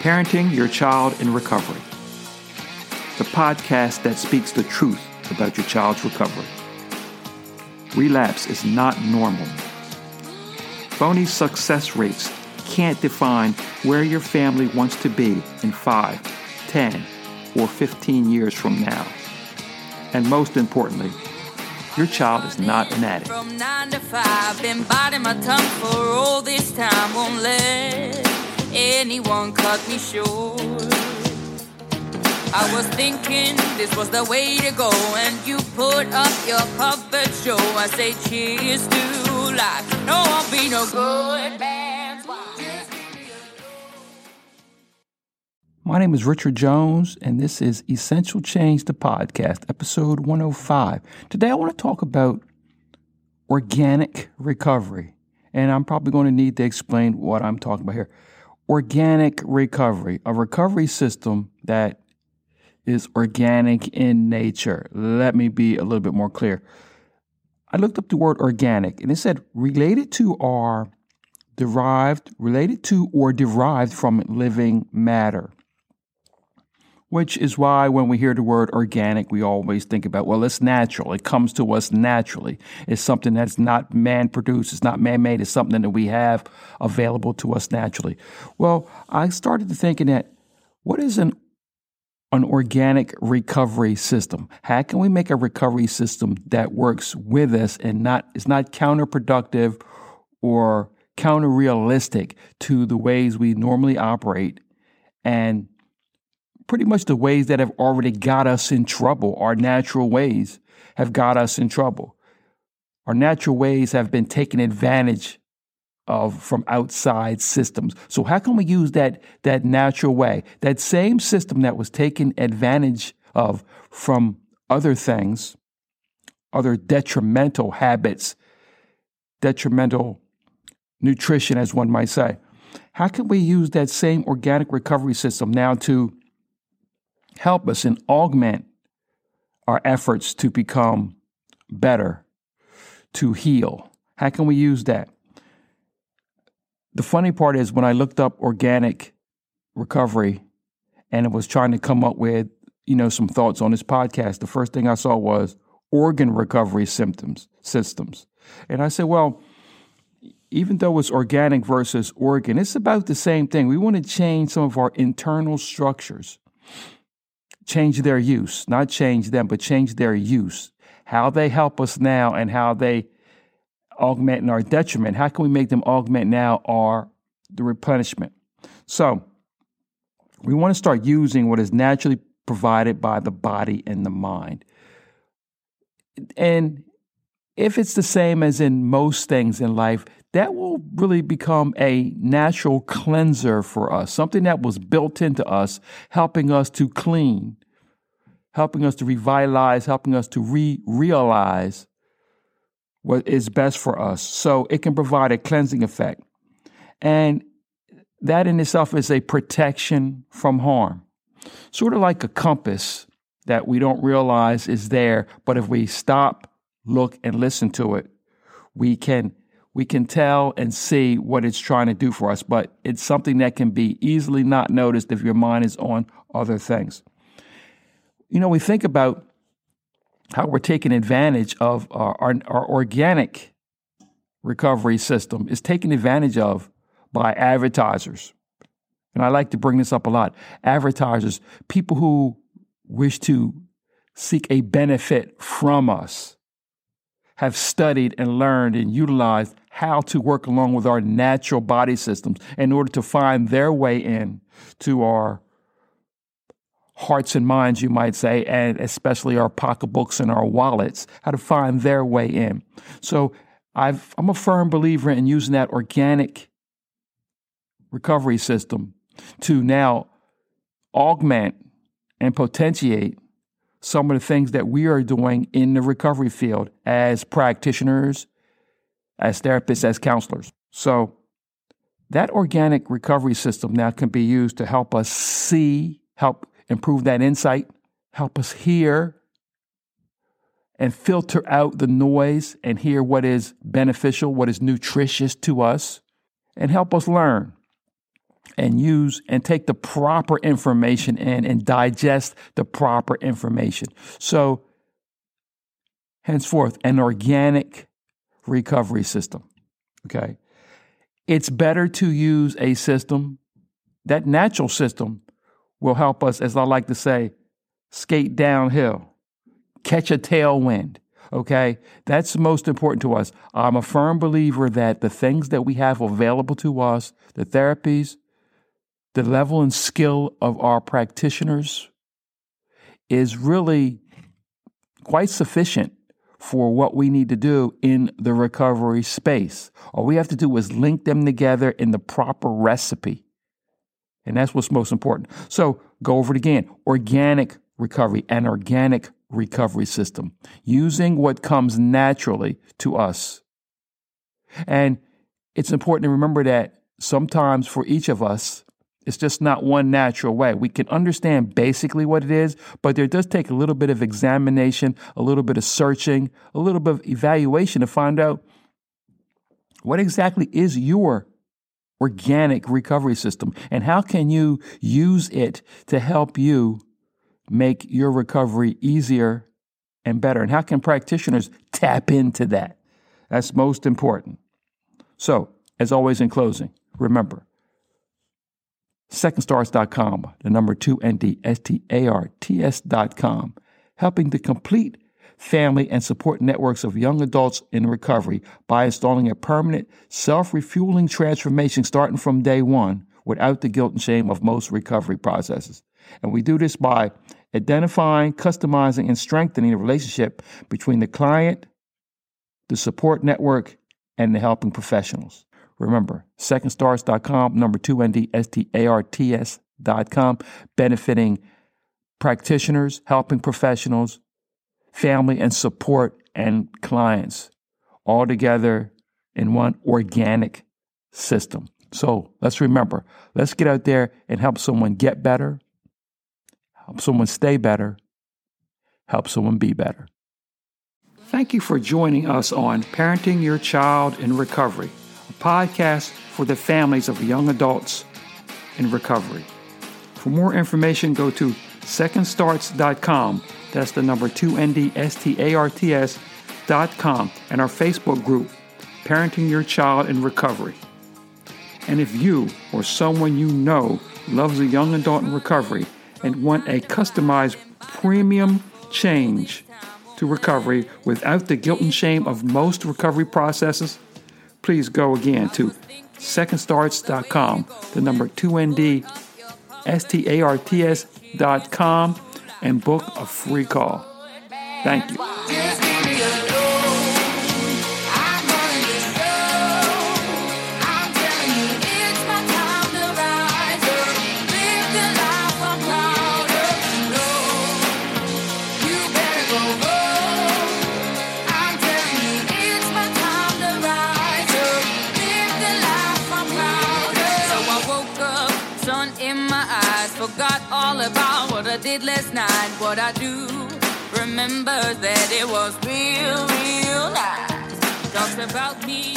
Parenting Your Child in Recovery, the podcast that speaks the truth about your child's recovery. Relapse is not normal. Phony success rates can't define where your family wants to be in 5, 10, or 15 years from now. And most importantly, your child is not an addict. From nine to five, been biting my tongue for all this time. Won't let anyone cut me short. I was thinking this was the way to go, and you put up your puppet show. I say cheers to life. No, I'll be no good. My name is Richard Jones, and this is Essential Change, the podcast, episode 105. Today, I want to talk about organic recovery, and I'm probably going to need to explain what I'm talking about here. Organic recovery, a recovery system that is organic in nature. Let me be a little bit more clear. I looked up the word organic, and it said related to or derived, related to or derived from living matter which is why when we hear the word organic, we always think about, well, it's natural. It comes to us naturally. It's something that's not man produced. It's not man made. It's something that we have available to us naturally. Well, I started to thinking that what is an an organic recovery system. How can we make a recovery system that works with us and not is not counterproductive or counter realistic to the ways we normally operate and pretty much the ways that have already got us in trouble. Our natural ways have got us in trouble. Our natural ways have been taken advantage of from outside systems. So how can we use that that natural way, that same system that was taken advantage of from other things, other detrimental habits, detrimental nutrition, as one might say? How can we use that same organic recovery system now to help us and augment our efforts to become better, to heal? How can we use that? The funny part is when I looked up organic recovery and it was trying to come up with, you know, some thoughts on this podcast, the first thing I saw was organ recovery symptoms systems. And I said, well, even though it's organic versus organ, it's about the same thing. We want to change some of our internal structures change their use, not change them, but change their use. How they help us now and how they augment in our detriment. How can we make them augment now or the replenishment? So we want to start using what is naturally provided by the body and the mind. And if it's the same as in most things in life, that will really become a natural cleanser for us, something that was built into us, helping us to clean, helping us to revitalize, helping us to re realize what is best for us. So it can provide a cleansing effect. And that in itself is a protection from harm. Sort of like a compass that we don't realize is there, but if we stop, look, and listen to it, we can we can tell and see what it's trying to do for us, but it's something that can be easily not noticed if your mind is on other things. You know, we think about how we're taking advantage of our, our, our organic recovery system is taken advantage of by advertisers. And I like to bring this up a lot. Advertisers, people who wish to seek a benefit from us, have studied and learned and utilized how to work along with our natural body systems in order to find their way in to our hearts and minds, you might say, and especially our pocketbooks and our wallets, how to find their way in. So I've, I'm a firm believer in using that organic recovery system to now augment and potentiate some of the things that we are doing in the recovery field as practitioners, as therapists, as counselors. So that organic recovery system now can be used to help us see, help improve that insight, help us hear and filter out the noise and hear what is beneficial, what is nutritious to us, and help us learn. And use and take the proper information in and digest the proper information. So, henceforth, an organic recovery system. Okay. It's better to use a system, that natural system will help us, as I like to say, skate downhill, catch a tailwind. Okay, that's most important to us. I'm a firm believer that the things that we have available to us, the therapies, the level and skill of our practitioners is really quite sufficient for what we need to do in the recovery space. All we have to do is link them together in the proper recipe. And that's what's most important. So go over it again organic recovery, an organic recovery system, using what comes naturally to us. And it's important to remember that sometimes for each of us, it's just not one natural way. We can understand basically what it is, but there does take a little bit of examination, a little bit of searching, a little bit of evaluation to find out what exactly is your organic recovery system and how can you use it to help you make your recovery easier and better? And how can practitioners tap into that? That's most important. So, as always, in closing, remember secondstarts.com, the number two ND, S T A R T S.com, helping to complete family and support networks of young adults in recovery by installing a permanent self refueling transformation starting from day one without the guilt and shame of most recovery processes. And we do this by identifying, customizing, and strengthening the relationship between the client, the support network, and the helping professionals. Remember, secondstarts.com, number two ND, S-T-A-R-T-S.com, benefiting practitioners, helping professionals, family and support and clients all together in one organic system. So let's remember, let's get out there and help someone get better, help someone stay better, help someone be better. Thank you for joining us on Parenting Your Child in Recovery podcast for the families of young adults in recovery. For more information, go to secondstarts.com. That's the number 2NDSTARTS.com and our Facebook group, Parenting Your Child in Recovery. And if you or someone you know loves a young adult in recovery and want a customized premium change to recovery without the guilt and shame of most recovery processes, please go again to secondstarts.com, the number 2ND, S-T-A-R-T-S.com, and book a free call. Thank you. About what I did last night, what I do. Remember that it was real, real nice. Talks about me.